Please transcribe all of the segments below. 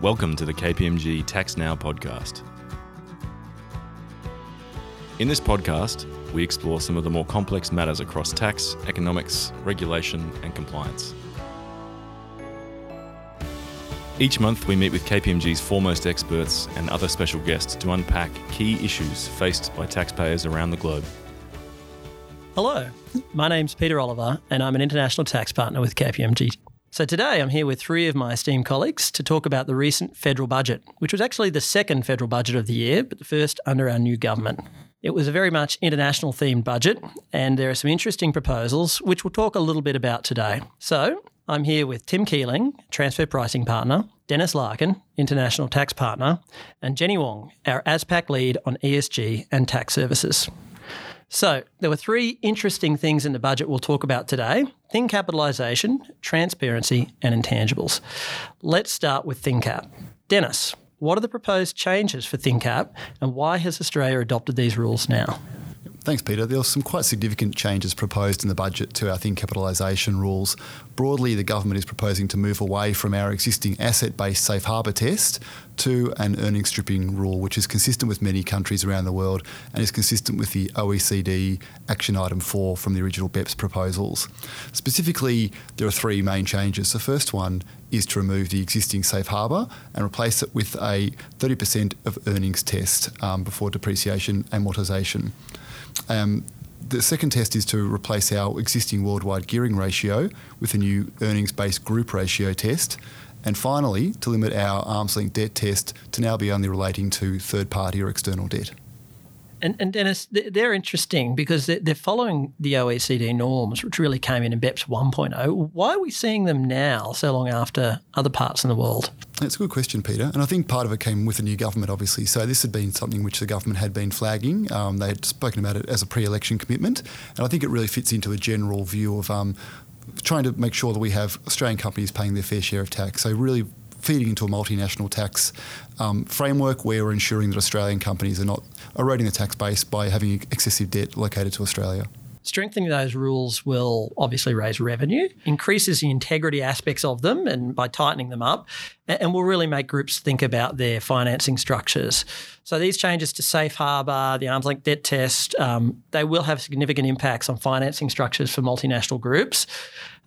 Welcome to the KPMG Tax Now podcast. In this podcast, we explore some of the more complex matters across tax, economics, regulation, and compliance. Each month, we meet with KPMG's foremost experts and other special guests to unpack key issues faced by taxpayers around the globe. Hello, my name's Peter Oliver, and I'm an international tax partner with KPMG. So today I'm here with three of my esteemed colleagues to talk about the recent federal budget, which was actually the second federal budget of the year, but the first under our new government. It was a very much international themed budget, and there are some interesting proposals which we'll talk a little bit about today. So I'm here with Tim Keeling, transfer pricing partner, Dennis Larkin, international tax partner, and Jenny Wong, our ASPAC lead on ESG and tax services. So, there were three interesting things in the budget we'll talk about today thin capitalisation, transparency, and intangibles. Let's start with ThinCap. Dennis, what are the proposed changes for ThinCap and why has Australia adopted these rules now? Thanks, Peter. There were some quite significant changes proposed in the budget to our thin capitalisation rules. Broadly, the government is proposing to move away from our existing asset based safe harbour test to an earnings stripping rule, which is consistent with many countries around the world and is consistent with the OECD Action Item 4 from the original BEPS proposals. Specifically, there are three main changes. The first one is to remove the existing safe harbour and replace it with a 30% of earnings test um, before depreciation amortisation. Um, the second test is to replace our existing worldwide gearing ratio with a new earnings based group ratio test. And finally, to limit our arm's length debt test to now be only relating to third party or external debt. And, and Dennis, they're interesting because they're following the OECD norms, which really came in in BEPS 1.0. Why are we seeing them now, so long after other parts in the world? That's a good question, Peter. And I think part of it came with the new government, obviously. So this had been something which the government had been flagging. Um, they had spoken about it as a pre-election commitment, and I think it really fits into a general view of um, trying to make sure that we have Australian companies paying their fair share of tax. So really feeding into a multinational tax um, framework where we're ensuring that Australian companies are not eroding the tax base by having excessive debt located to Australia. Strengthening those rules will obviously raise revenue, increases the integrity aspects of them, and by tightening them up, and will really make groups think about their financing structures. So these changes to safe harbour, the arm's length debt test, um, they will have significant impacts on financing structures for multinational groups.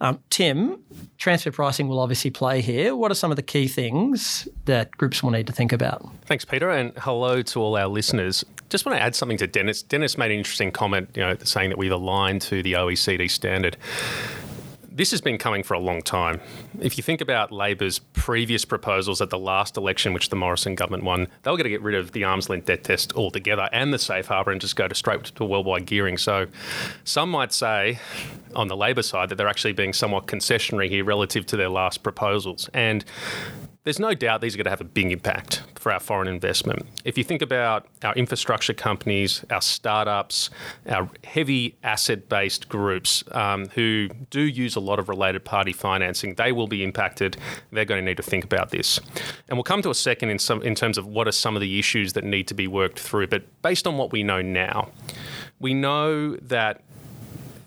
Um, Tim, transfer pricing will obviously play here. What are some of the key things that groups will need to think about? Thanks, Peter, and hello to all our listeners. Just want to add something to Dennis. Dennis made an interesting comment, you know, saying that we've aligned to the OECD standard this has been coming for a long time. If you think about Labor's previous proposals at the last election, which the Morrison government won, they were going to get rid of the arm's length debt test altogether and the safe harbour and just go to straight to worldwide gearing. So some might say on the Labor side that they're actually being somewhat concessionary here relative to their last proposals. And there's no doubt these are going to have a big impact for our foreign investment. If you think about our infrastructure companies, our startups, our heavy asset based groups um, who do use a lot of related party financing, they will be impacted. They're going to need to think about this. And we'll come to a second in, some, in terms of what are some of the issues that need to be worked through. But based on what we know now, we know that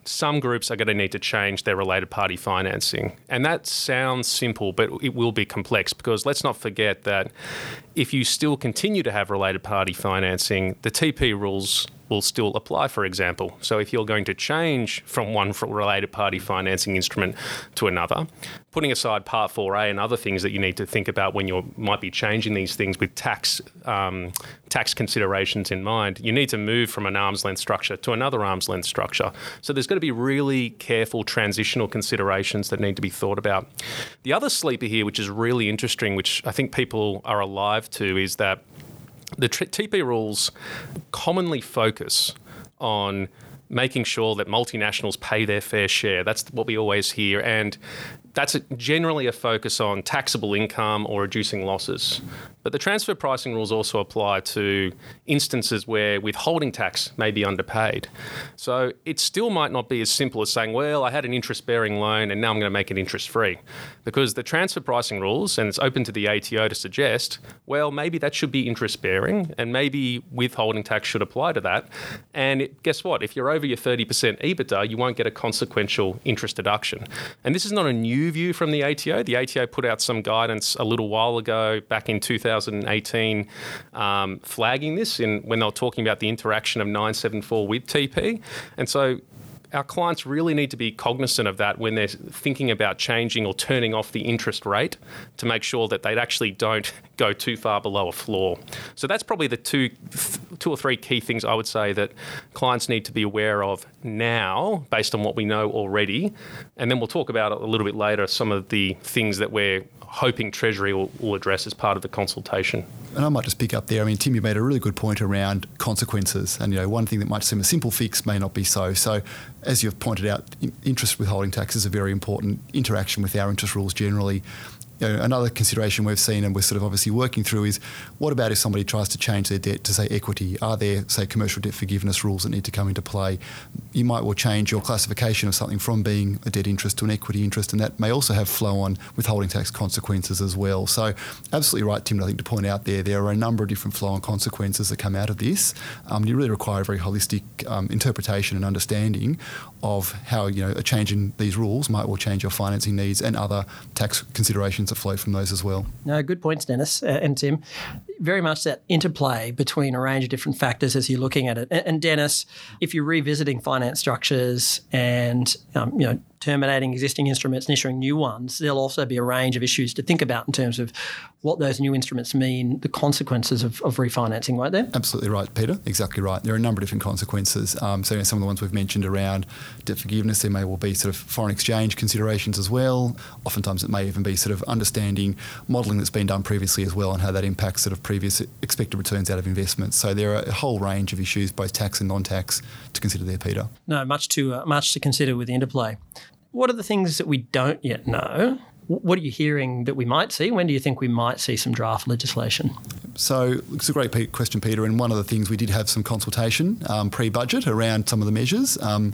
some groups are going to need to change their related party financing. And that sounds simple, but it will be complex because let's not forget that if you still continue to have related party financing, the TP rules will still apply, for example. So if you're going to change from one related party financing instrument to another, putting aside Part 4A and other things that you need to think about when you might be changing these things with tax um, tax considerations in mind, you need to move from an arm's length structure to another arm's length structure. So there's got to be really careful transitional considerations that need to be thought about. The other sleeper here, which is really interesting, which I think people are alive to, is that the TP rules commonly focus on making sure that multinationals pay their fair share. That's what we always hear. And that's generally a focus on taxable income or reducing losses. But the transfer pricing rules also apply to instances where withholding tax may be underpaid. So it still might not be as simple as saying, well, I had an interest bearing loan and now I'm going to make it interest free. Because the transfer pricing rules, and it's open to the ATO to suggest, well, maybe that should be interest bearing and maybe withholding tax should apply to that. And it, guess what? If you're over your 30% EBITDA, you won't get a consequential interest deduction. And this is not a new view from the ATO. The ATO put out some guidance a little while ago, back in 2018, um, flagging this in, when they were talking about the interaction of 974 with TP. And so our clients really need to be cognizant of that when they're thinking about changing or turning off the interest rate to make sure that they actually don't go too far below a floor. So that's probably the two, two or three key things I would say that clients need to be aware of now, based on what we know already, and then we'll talk about a little bit later some of the things that we're hoping Treasury will, will, address as part of the consultation. And I might just pick up there. I mean, Tim, you made a really good point around consequences, and you know, one thing that might seem a simple fix may not be so. So, as you've pointed out, interest withholding tax is a very important interaction with our interest rules generally you know, another consideration we've seen and we're sort of obviously working through is what about if somebody tries to change their debt to say equity? Are there say commercial debt forgiveness rules that need to come into play? You might well change your classification of something from being a debt interest to an equity interest, and that may also have flow on withholding tax consequences as well. So, absolutely right, Tim. I think to point out there there are a number of different flow on consequences that come out of this. Um, you really require a very holistic um, interpretation and understanding of how you know a change in these rules might well change your financing needs and other tax considerations that flow from those as well. No, good points, Dennis uh, and Tim. Very much that interplay between a range of different factors as you're looking at it. And, and Dennis, if you're revisiting finance structures and um, you know terminating existing instruments and issuing new ones, there'll also be a range of issues to think about in terms of what those new instruments mean, the consequences of, of refinancing, won't there? Absolutely right, Peter. Exactly right. There are a number of different consequences. Um, so, you know, some of the ones we've mentioned around debt forgiveness, there may well be sort of foreign exchange considerations as well. Oftentimes, it may even be sort of understanding modelling that's been done previously as well and how that impacts sort of previous expected returns out of investments. So, there are a whole range of issues, both tax and non-tax, to consider there, Peter. No, much to uh, much to consider with the interplay. What are the things that we don't yet know? What are you hearing that we might see? When do you think we might see some draft legislation? So it's a great question, Peter. And one of the things we did have some consultation um, pre-budget around some of the measures. Um,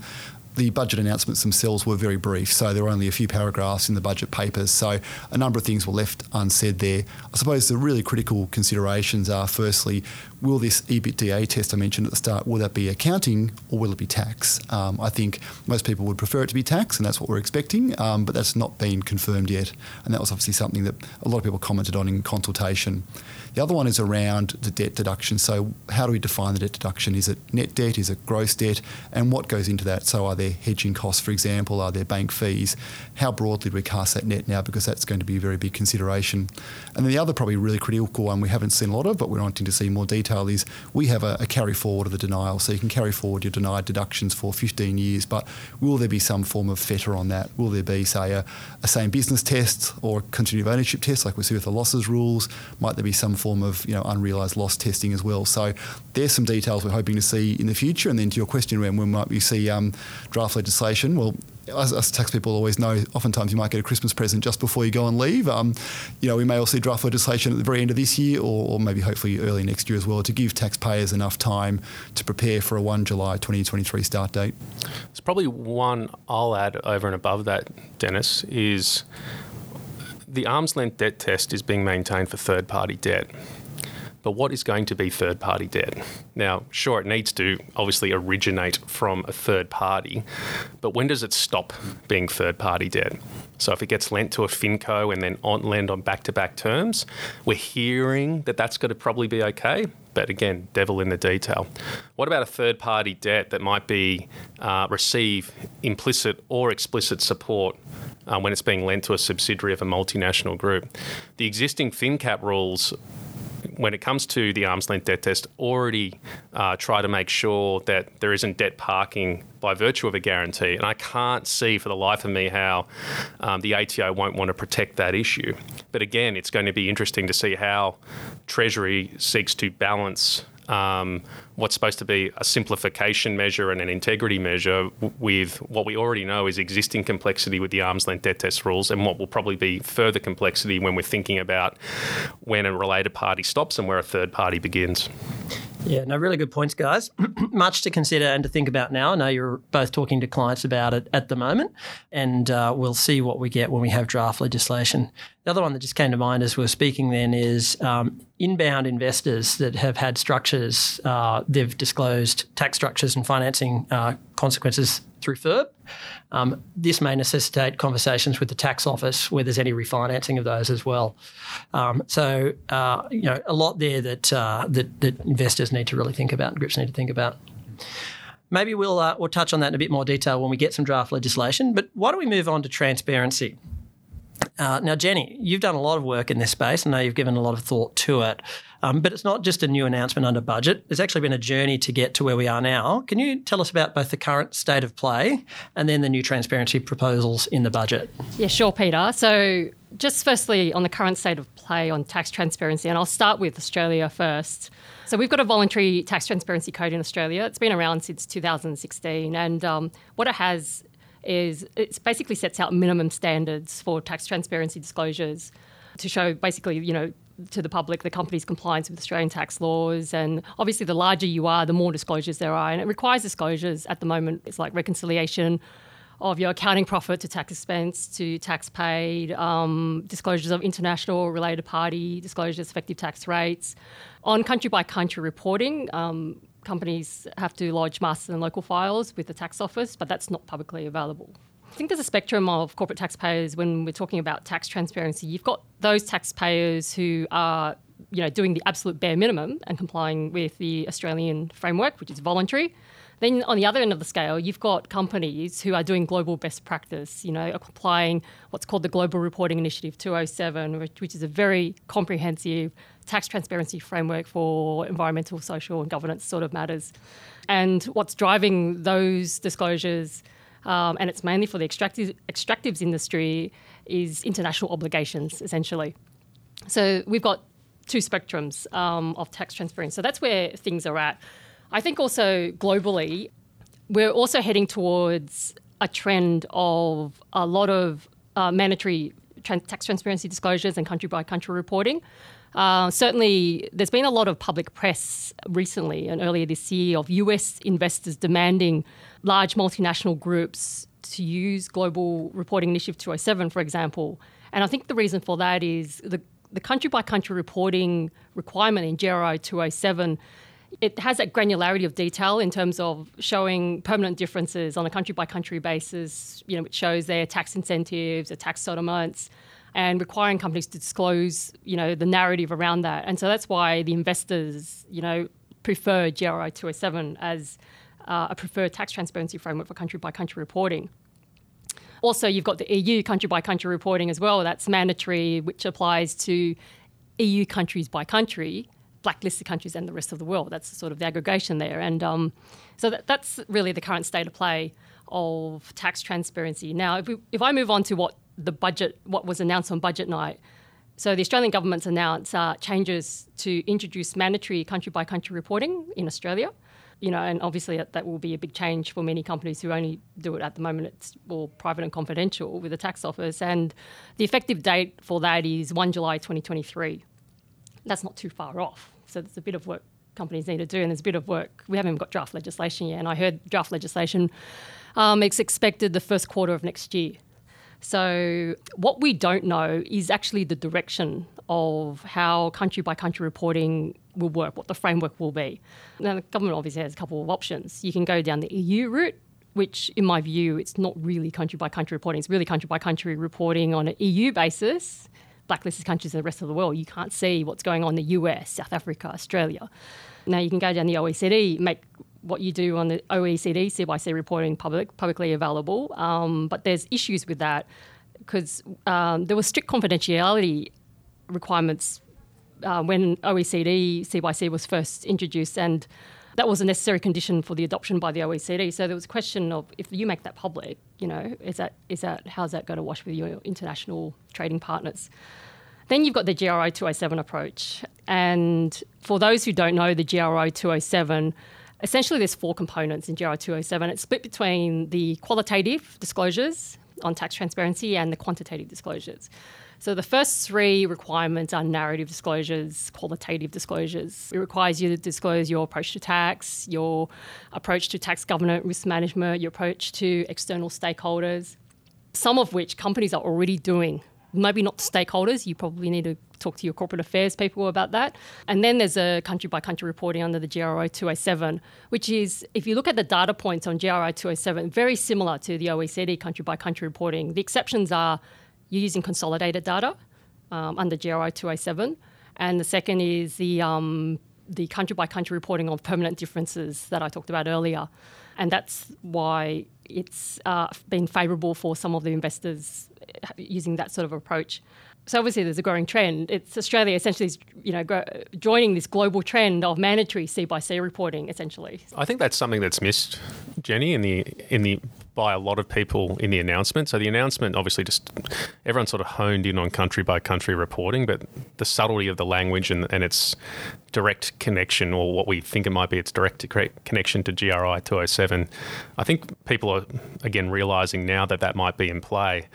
the budget announcements themselves were very brief, so there were only a few paragraphs in the budget papers. So a number of things were left unsaid there. I suppose the really critical considerations are firstly, will this EBITDA test I mentioned at the start, will that be accounting or will it be tax? Um, I think most people would prefer it to be tax, and that's what we're expecting, um, but that's not been confirmed yet. And that was obviously something that a lot of people commented on in consultation. The other one is around the debt deduction. So, how do we define the debt deduction? Is it net debt? Is it gross debt? And what goes into that? So, are there hedging costs, for example? Are there bank fees? How broadly do we cast that net now? Because that's going to be a very big consideration. And then the other, probably really critical one we haven't seen a lot of, but we're wanting to see more detail is we have a, a carry forward of the denial. So, you can carry forward your denied deductions for 15 years, but will there be some form of fetter on that? Will there be, say, a, a same business test or continuity of ownership test, like we see with the losses rules? Might there be some form of you know unrealised loss testing as well. So there's some details we're hoping to see in the future. And then to your question around when might we see um, draft legislation? Well, us, us, tax people always know, oftentimes you might get a Christmas present just before you go and leave. Um, you know, we may also see draft legislation at the very end of this year or, or, maybe hopefully early next year as well to give taxpayers enough time to prepare for a 1 July 2023 start date. There's probably one I'll add over and above that, Dennis, is the arm's length debt test is being maintained for third party debt but what is going to be third party debt? Now, sure, it needs to obviously originate from a third party, but when does it stop being third party debt? So if it gets lent to a FinCo and then on lend on back to back terms, we're hearing that that's going to probably be okay. But again, devil in the detail. What about a third party debt that might be uh, receive implicit or explicit support uh, when it's being lent to a subsidiary of a multinational group? The existing ThinCap rules when it comes to the arm's length debt test, already uh, try to make sure that there isn't debt parking by virtue of a guarantee. And I can't see for the life of me how um, the ATO won't want to protect that issue. But again, it's going to be interesting to see how Treasury seeks to balance um, what's supposed to be a simplification measure and an integrity measure with what we already know is existing complexity with the arm's length debt test rules and what will probably be further complexity when we're thinking about when a related party stops and where a third party begins. Yeah, no, really good points, guys. Much to consider and to think about now. I know you're both talking to clients about it at the moment, and uh, we'll see what we get when we have draft legislation. The other one that just came to mind as we are speaking then is um, inbound investors that have had structures, uh, they've disclosed tax structures and financing uh, consequences through FIRB. Um, this may necessitate conversations with the tax office where there's any refinancing of those as well. Um, so, uh, you know, a lot there that, uh, that, that investors need to really think about, groups need to think about. Maybe we'll uh, we'll touch on that in a bit more detail when we get some draft legislation. But why don't we move on to transparency? Uh, now, Jenny, you've done a lot of work in this space. I know you've given a lot of thought to it. Um, but it's not just a new announcement under budget. It's actually been a journey to get to where we are now. Can you tell us about both the current state of play and then the new transparency proposals in the budget? Yeah, sure, Peter. So, just firstly, on the current state of play on tax transparency, and I'll start with Australia first. So, we've got a voluntary tax transparency code in Australia. It's been around since 2016, and um, what it has is it basically sets out minimum standards for tax transparency disclosures to show basically, you know, to the public the company's compliance with Australian tax laws. And obviously, the larger you are, the more disclosures there are. And it requires disclosures at the moment. It's like reconciliation of your accounting profit to tax expense to tax paid, um, disclosures of international related party, disclosures, effective tax rates. On country by country reporting, um, companies have to lodge master and local files with the tax office, but that's not publicly available. I think there's a spectrum of corporate taxpayers when we're talking about tax transparency. You've got those taxpayers who are you know, doing the absolute bare minimum and complying with the Australian framework, which is voluntary. Then on the other end of the scale, you've got companies who are doing global best practice, you know, applying what's called the Global Reporting Initiative 207, which, which is a very comprehensive tax transparency framework for environmental, social, and governance sort of matters. And what's driving those disclosures, um, and it's mainly for the extractive, extractives industry, is international obligations, essentially. So we've got two spectrums um, of tax transparency. So that's where things are at. I think also globally, we're also heading towards a trend of a lot of uh, mandatory tax transparency disclosures and country by country reporting. Uh, certainly, there's been a lot of public press recently and earlier this year of US investors demanding large multinational groups to use Global Reporting Initiative 207, for example. And I think the reason for that is the, the country by country reporting requirement in GRI 207 it has that granularity of detail in terms of showing permanent differences on a country by country basis. You know, it shows their tax incentives, their tax settlements, and requiring companies to disclose, you know, the narrative around that. And so that's why the investors, you know, prefer GRI 207 as uh, a preferred tax transparency framework for country by country reporting. Also, you've got the EU country by country reporting as well. That's mandatory, which applies to EU countries by country, blacklisted countries, and the rest of the world. That's sort of the aggregation there. And um, so that, that's really the current state of play of tax transparency. Now, if, we, if I move on to what the budget, what was announced on budget night. So the Australian government's announced uh, changes to introduce mandatory country by country reporting in Australia. You know, and obviously that, that will be a big change for many companies who only do it at the moment. It's all private and confidential with the tax office, and the effective date for that is one July 2023. That's not too far off. So there's a bit of work companies need to do, and there's a bit of work. We haven't got draft legislation yet, and I heard draft legislation um, is expected the first quarter of next year. So, what we don't know is actually the direction of how country by country reporting will work, what the framework will be. Now, the government obviously has a couple of options. You can go down the EU route, which, in my view, it's not really country by country reporting, it's really country by country reporting on an EU basis. Blacklisted countries in the rest of the world, you can't see what's going on in the US, South Africa, Australia. Now, you can go down the OECD, make what you do on the OECD CYC reporting public publicly available. Um, but there's issues with that because um, there were strict confidentiality requirements uh, when OECD CYC was first introduced, and that was a necessary condition for the adoption by the OECD. So there was a question of if you make that public, you know, is that is that how's that going to wash with your international trading partners? Then you've got the GRI 207 approach. And for those who don't know the GRI 207, essentially there's four components in GRI 207. It's split between the qualitative disclosures on tax transparency and the quantitative disclosures. So the first three requirements are narrative disclosures, qualitative disclosures. It requires you to disclose your approach to tax, your approach to tax governance, risk management, your approach to external stakeholders, some of which companies are already doing. Maybe not stakeholders, you probably need to talk to your corporate affairs people about that. And then there's a country by country reporting under the GRI 207, which is, if you look at the data points on GRI 207, very similar to the OECD country by country reporting. The exceptions are you're using consolidated data um, under GRI 207. And the second is the, um, the country by country reporting of permanent differences that I talked about earlier. And that's why it's uh, been favourable for some of the investors uh, using that sort of approach. So obviously, there's a growing trend. It's Australia essentially, is, you know, joining this global trend of mandatory C by C reporting. Essentially, I think that's something that's missed, Jenny, in the in the by a lot of people in the announcement. So the announcement obviously just everyone sort of honed in on country by country reporting, but the subtlety of the language and, and its direct connection, or what we think it might be, its direct connection to GRI 207. I think people are again realizing now that that might be in play,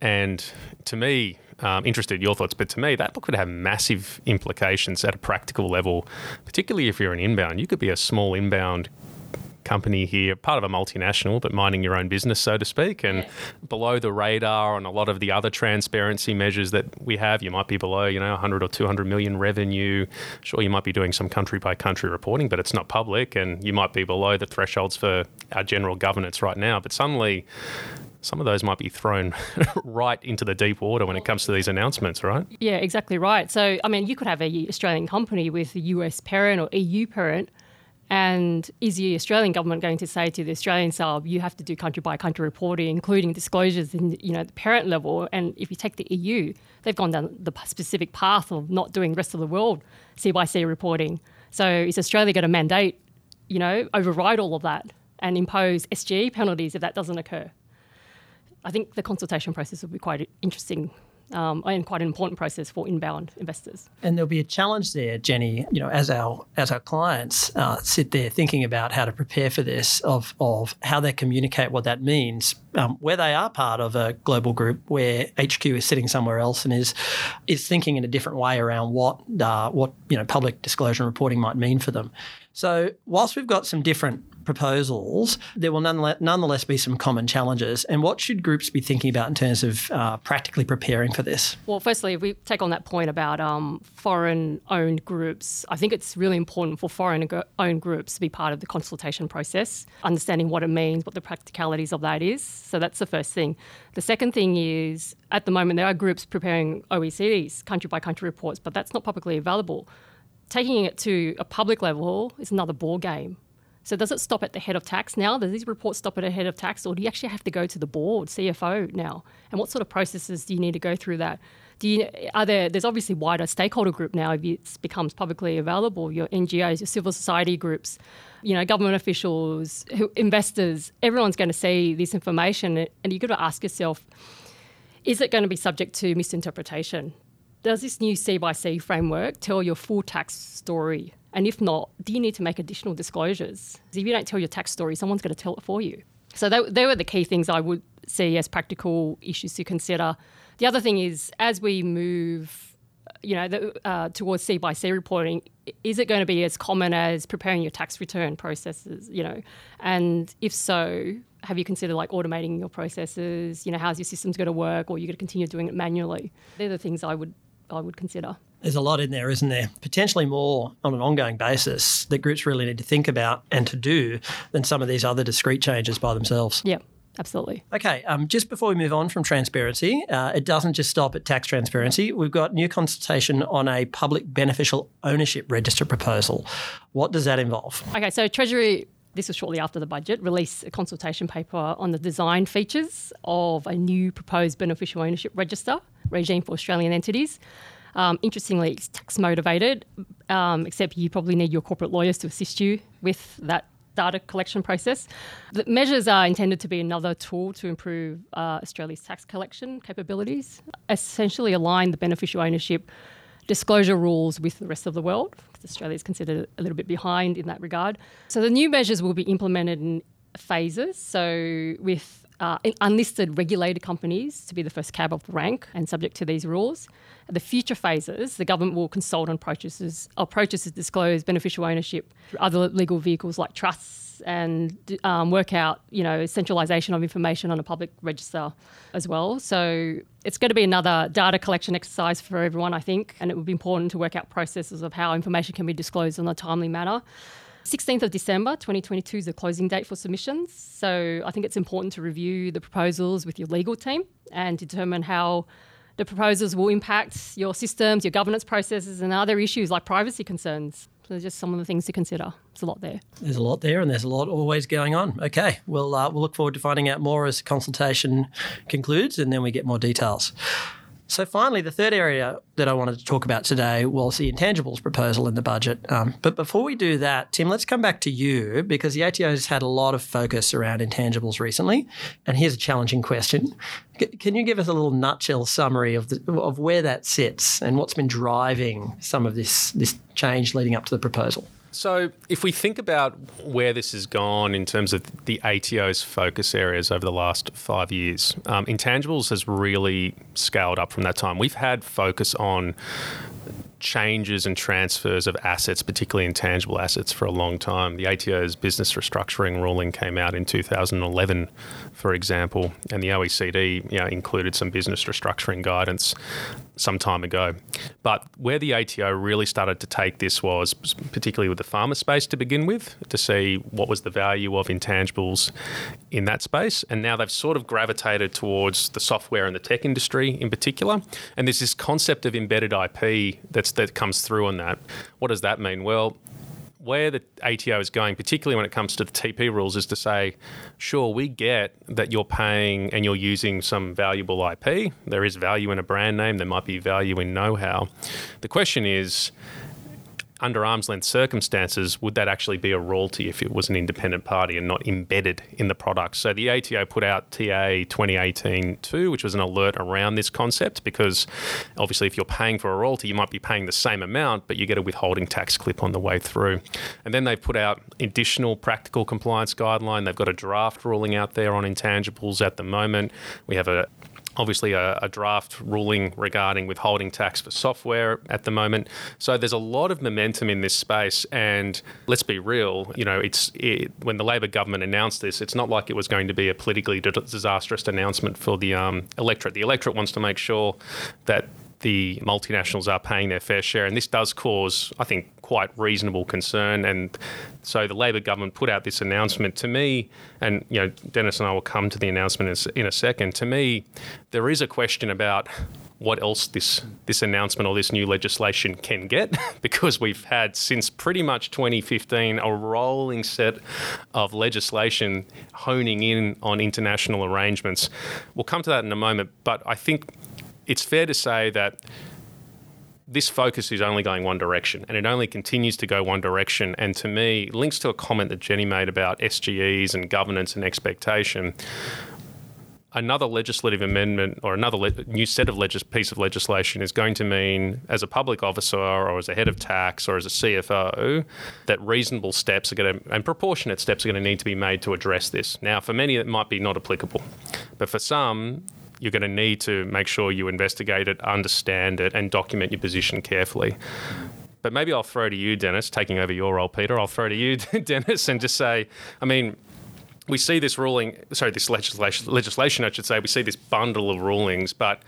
and to me. Um, interested in your thoughts, but to me, that could have massive implications at a practical level, particularly if you're an inbound. You could be a small inbound company here, part of a multinational, but minding your own business, so to speak, and yeah. below the radar on a lot of the other transparency measures that we have. You might be below, you know, 100 or 200 million revenue. Sure, you might be doing some country by country reporting, but it's not public, and you might be below the thresholds for our general governance right now. But suddenly, some of those might be thrown right into the deep water when it comes to these announcements, right? Yeah, exactly right. So, I mean, you could have a Australian company with a US parent or EU parent and is the Australian government going to say to the Australian sub, you have to do country by country reporting, including disclosures in you know the parent level? And if you take the EU, they've gone down the specific path of not doing rest of the world C by C reporting. So is Australia going to mandate, you know, override all of that and impose SGE penalties if that doesn't occur? I think the consultation process will be quite interesting um, and quite an important process for inbound investors. And there'll be a challenge there, Jenny. You know, as our as our clients uh, sit there thinking about how to prepare for this, of of how they communicate what that means, um, where they are part of a global group where HQ is sitting somewhere else and is is thinking in a different way around what uh, what you know public disclosure and reporting might mean for them. So whilst we've got some different proposals, there will nonetheless be some common challenges. And what should groups be thinking about in terms of uh, practically preparing for this? Well, firstly, if we take on that point about um, foreign owned groups, I think it's really important for foreign owned groups to be part of the consultation process, understanding what it means, what the practicalities of that is. So that's the first thing. The second thing is at the moment, there are groups preparing OECD's country by country reports, but that's not publicly available. Taking it to a public level is another ball game. So does it stop at the head of tax now? Does these reports stop at the head of tax, or do you actually have to go to the board, CFO now? And what sort of processes do you need to go through that? Do you are there? There's obviously wider stakeholder group now if it becomes publicly available. Your NGOs, your civil society groups, you know, government officials, investors. Everyone's going to see this information, and you've got to ask yourself: Is it going to be subject to misinterpretation? Does this new C by C framework tell your full tax story? And if not, do you need to make additional disclosures? If you don't tell your tax story, someone's going to tell it for you. So they, they were the key things I would see as practical issues to consider. The other thing is, as we move, you know, the, uh, towards C by C reporting, is it going to be as common as preparing your tax return processes? You know, and if so, have you considered like automating your processes? You know, how's your systems going to work, or are you going to continue doing it manually? They're the things I would I would consider. There's a lot in there, isn't there? Potentially more on an ongoing basis that groups really need to think about and to do than some of these other discrete changes by themselves. Yeah. Absolutely. Okay, um, just before we move on from transparency, uh, it doesn't just stop at tax transparency. We've got new consultation on a public beneficial ownership register proposal. What does that involve? Okay, so Treasury this was shortly after the budget, released a consultation paper on the design features of a new proposed beneficial ownership register regime for Australian entities. Um, interestingly, it's tax motivated, um, except you probably need your corporate lawyers to assist you with that data collection process. The measures are intended to be another tool to improve uh, Australia's tax collection capabilities, essentially align the beneficial ownership disclosure rules with the rest of the world, because Australia is considered a little bit behind in that regard. So the new measures will be implemented in phases. So with uh, unlisted regulated companies to be the first cab off the rank and subject to these rules. The future phases, the government will consult on approaches, approaches to disclose beneficial ownership other legal vehicles like trusts and um, work out, you know, centralisation of information on a public register as well. So it's going to be another data collection exercise for everyone, I think, and it would be important to work out processes of how information can be disclosed in a timely manner. 16th of December 2022 is the closing date for submissions. So I think it's important to review the proposals with your legal team and determine how the proposals will impact your systems, your governance processes, and other issues like privacy concerns. So just some of the things to consider. There's a lot there. There's a lot there, and there's a lot always going on. Okay, well, uh, we'll look forward to finding out more as consultation concludes, and then we get more details. So, finally, the third area that I wanted to talk about today was the intangibles proposal in the budget. Um, but before we do that, Tim, let's come back to you because the ATO has had a lot of focus around intangibles recently. And here's a challenging question C- Can you give us a little nutshell summary of, the, of where that sits and what's been driving some of this, this change leading up to the proposal? So, if we think about where this has gone in terms of the ATO's focus areas over the last five years, um, intangibles has really scaled up from that time. We've had focus on changes and transfers of assets, particularly intangible assets, for a long time. The ATO's business restructuring ruling came out in 2011, for example, and the OECD you know, included some business restructuring guidance some time ago. But where the ATO really started to take this was particularly with the pharma space to begin with, to see what was the value of intangibles in that space. And now they've sort of gravitated towards the software and the tech industry in particular. And there's this concept of embedded IP that's that comes through on that. What does that mean? Well, where the ATO is going, particularly when it comes to the TP rules, is to say, sure, we get that you're paying and you're using some valuable IP. There is value in a brand name, there might be value in know how. The question is, under arm's length circumstances, would that actually be a royalty if it was an independent party and not embedded in the product? So the ATO put out TA 2018 2, which was an alert around this concept because obviously, if you're paying for a royalty, you might be paying the same amount, but you get a withholding tax clip on the way through. And then they've put out additional practical compliance guideline. They've got a draft ruling out there on intangibles at the moment. We have a obviously a, a, draft ruling regarding withholding tax for software at the moment. So there's a lot of momentum in this space, and let's be real. You know, it's it, when the Labor government announced this, it's not like it was going to be a politically disastrous announcement for the um, electorate. The electorate wants to make sure that the multinationals are paying their fair share, and this does cause, I think, quite reasonable concern. And so the Labor government put out this announcement. To me, and you know, Dennis and I will come to the announcement in a second. To me, there is a question about what else this this announcement or this new legislation can get because we've had since pretty much 2015 a rolling set of legislation honing in on international arrangements. We'll come to that in a moment, but I think it's fair to say that this focus is only going one direction and it only continues to go one direction. And to me, links to a comment that Jenny made about SGEs and governance and expectation. Another legislative amendment or another le- new set of legis- piece of legislation is going to mean, as a public officer or as a head of tax or as a CFO, that reasonable steps are going to and proportionate steps are going to need to be made to address this. Now, for many, it might be not applicable, but for some, you're going to need to make sure you investigate it, understand it, and document your position carefully. But maybe I'll throw to you, Dennis, taking over your role, Peter. I'll throw to you, Dennis, and just say, I mean, we see this ruling, sorry, this legislation, legislation, I should say, we see this bundle of rulings, but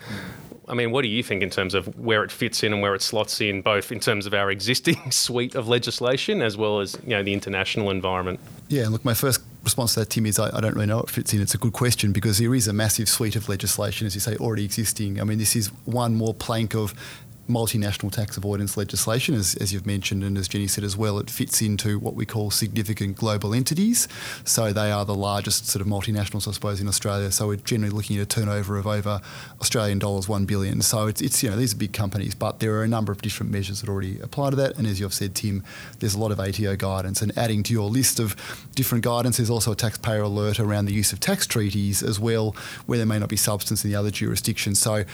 I mean, what do you think in terms of where it fits in and where it slots in, both in terms of our existing suite of legislation as well as you know the international environment? Yeah, look, my first response to that, Tim, is I, I, don't really know what fits in. It's a good question because there is a massive suite of legislation, as you say, already existing. I mean, this is one more plank of multinational tax avoidance legislation, as, as you've mentioned, and as Jenny said as well, it fits into what we call significant global entities. So they are the largest sort of multinationals, I suppose, in Australia. So we're generally looking at a turnover of over Australian dollars one billion. So it's, it's you know these are big companies, but there are a number of different measures that already apply to that. And as you've said, Tim, there's a lot of ATO guidance. And adding to your list of different guidance, there's also a taxpayer alert around the use of tax treaties as well, where there may not be substance in the other jurisdictions. So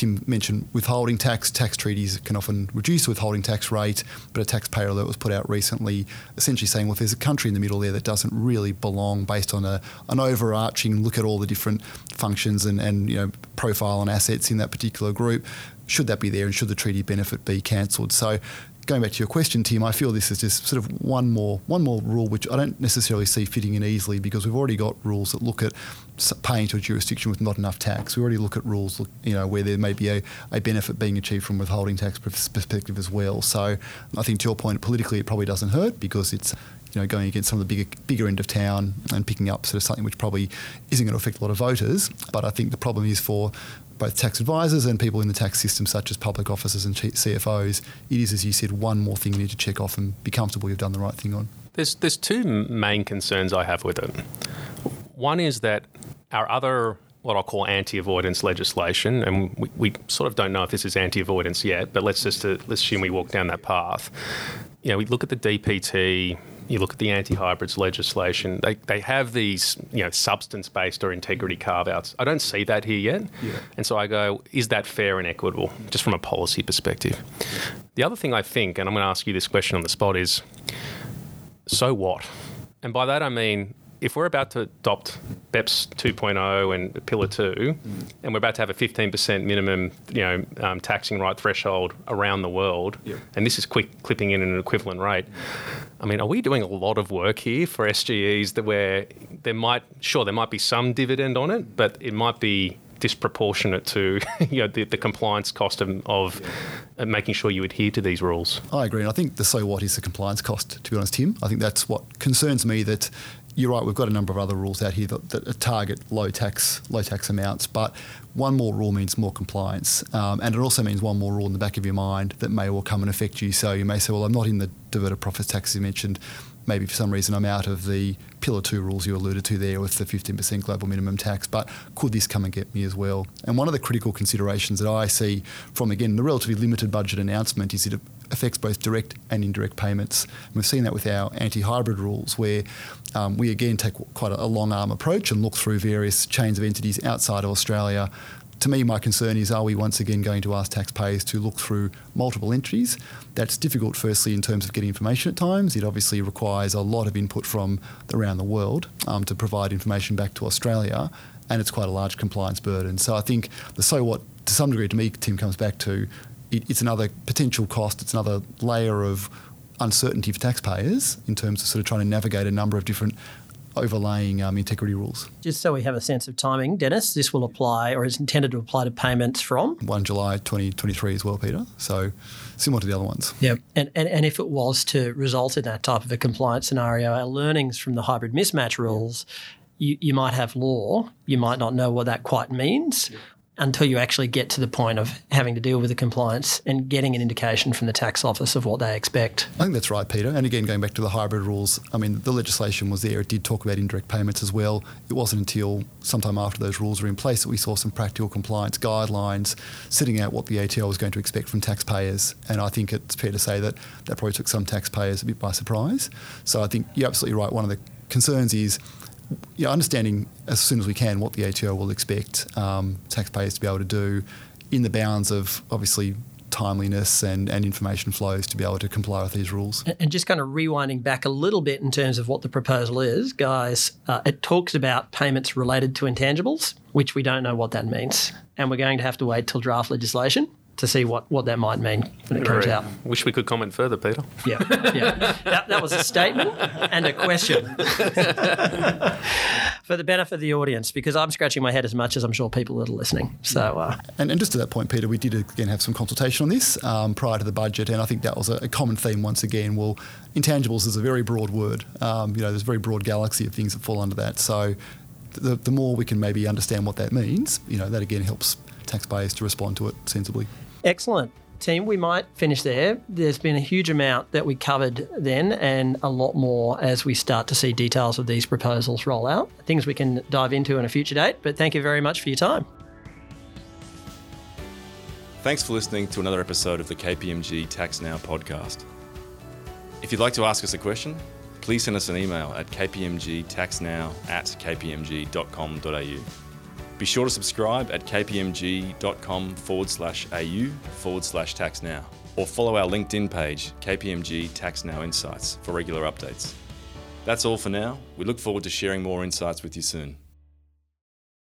Tim mentioned withholding tax. Tax treaties can often reduce the withholding tax rate, but a taxpayer alert was put out recently essentially saying, well, if there's a country in the middle there that doesn't really belong based on a, an overarching look at all the different functions and, and you know profile and assets in that particular group, should that be there and should the treaty benefit be cancelled? So going back to your question, Tim, I feel this is just sort of one more one more rule which I don't necessarily see fitting in easily because we've already got rules that look at paying to a jurisdiction with not enough tax. We already look at rules, you know, where there may be a, a benefit being achieved from withholding tax perspective as well. So I think to your point, politically it probably doesn't hurt because it's you know, going against some of the bigger bigger end of town and picking up sort of something which probably isn't going to affect a lot of voters. But I think the problem is for both tax advisors and people in the tax system, such as public officers and CFOs, it is, as you said, one more thing you need to check off and be comfortable you've done the right thing on. There's there's two main concerns I have with it. One is that our other what I'll call anti-avoidance legislation, and we, we sort of don't know if this is anti-avoidance yet, but let's just uh, let's assume we walk down that path. You know, we look at the DPT, you look at the anti-hybrids legislation, they, they have these, you know, substance-based or integrity carve-outs. I don't see that here yet. Yeah. And so I go, is that fair and equitable, just from a policy perspective? The other thing I think, and I'm going to ask you this question on the spot, is so what? And by that I mean, if we're about to adopt BEPS 2.0 and Pillar 2, mm. and we're about to have a 15% minimum, you know, um, taxing right threshold around the world, yep. and this is quick clipping in an equivalent rate, I mean, are we doing a lot of work here for SGEs that where there might, sure, there might be some dividend on it, but it might be disproportionate to you know the, the compliance cost of, of yeah. making sure you adhere to these rules. I agree, and I think the so what is the compliance cost. To be honest, Tim, I think that's what concerns me. That you're right. We've got a number of other rules out here that, that target low tax low tax amounts, but one more rule means more compliance, um, and it also means one more rule in the back of your mind that may well come and affect you. So you may say, "Well, I'm not in the diverted profits tax you mentioned." Maybe for some reason I'm out of the Pillar 2 rules you alluded to there with the 15% global minimum tax, but could this come and get me as well? And one of the critical considerations that I see from, again, the relatively limited budget announcement is it affects both direct and indirect payments. And we've seen that with our anti hybrid rules, where um, we again take quite a long arm approach and look through various chains of entities outside of Australia to me, my concern is are we once again going to ask taxpayers to look through multiple entries? That's difficult, firstly, in terms of getting information at times. It obviously requires a lot of input from around the world um, to provide information back to Australia, and it's quite a large compliance burden. So I think the so what, to some degree, to me, Tim, comes back to it, it's another potential cost, it's another layer of uncertainty for taxpayers in terms of sort of trying to navigate a number of different overlaying um, integrity rules. Just so we have a sense of timing, Dennis, this will apply or is intended to apply to payments from 1 July 2023 as well, Peter. So similar to the other ones. Yeah. And, and, and if it was to result in that type of a compliance scenario, our learnings from the hybrid mismatch rules you, you might have law, you might not know what that quite means, until you actually get to the point of having to deal with the compliance and getting an indication from the tax office of what they expect. I think that's right, Peter. And again, going back to the hybrid rules, I mean, the legislation was there. It did talk about indirect payments as well. It wasn't until sometime after those rules were in place that we saw some practical compliance guidelines setting out what the ATO was going to expect from taxpayers. And I think it's fair to say that that probably took some taxpayers a bit by surprise. So I think you're absolutely right. One of the concerns is know, understanding as soon as we can what the ATO will expect um, taxpayers to be able to do in the bounds of obviously timeliness and, and information flows to be able to comply with these rules. And just kind of rewinding back a little bit in terms of what the proposal is, guys, uh, it talks about payments related to intangibles, which we don't know what that means. And we're going to have to wait till draft legislation to see what, what that might mean when it comes out. Wish we could comment further, Peter. Yeah, yeah. that, that was a statement and a question for the benefit of the audience, because I'm scratching my head as much as I'm sure people that are listening. So, uh, and, and just to that point, Peter, we did again have some consultation on this um, prior to the budget, and I think that was a, a, common theme once again. Well, intangibles is a very broad word. Um, you know, there's a very broad galaxy of things that fall under that. So, the, the more we can maybe understand what that means, you know, that again helps taxpayers to respond to it sensibly. Excellent. Team, we might finish there. There's been a huge amount that we covered then, and a lot more as we start to see details of these proposals roll out. Things we can dive into in a future date, but thank you very much for your time. Thanks for listening to another episode of the KPMG Tax Now podcast. If you'd like to ask us a question, please send us an email at kpmgtaxnow at kpmg.com.au. Be sure to subscribe at kpmg.com forward slash au forward slash tax now, or follow our LinkedIn page, KPMG Tax Now Insights, for regular updates. That's all for now. We look forward to sharing more insights with you soon.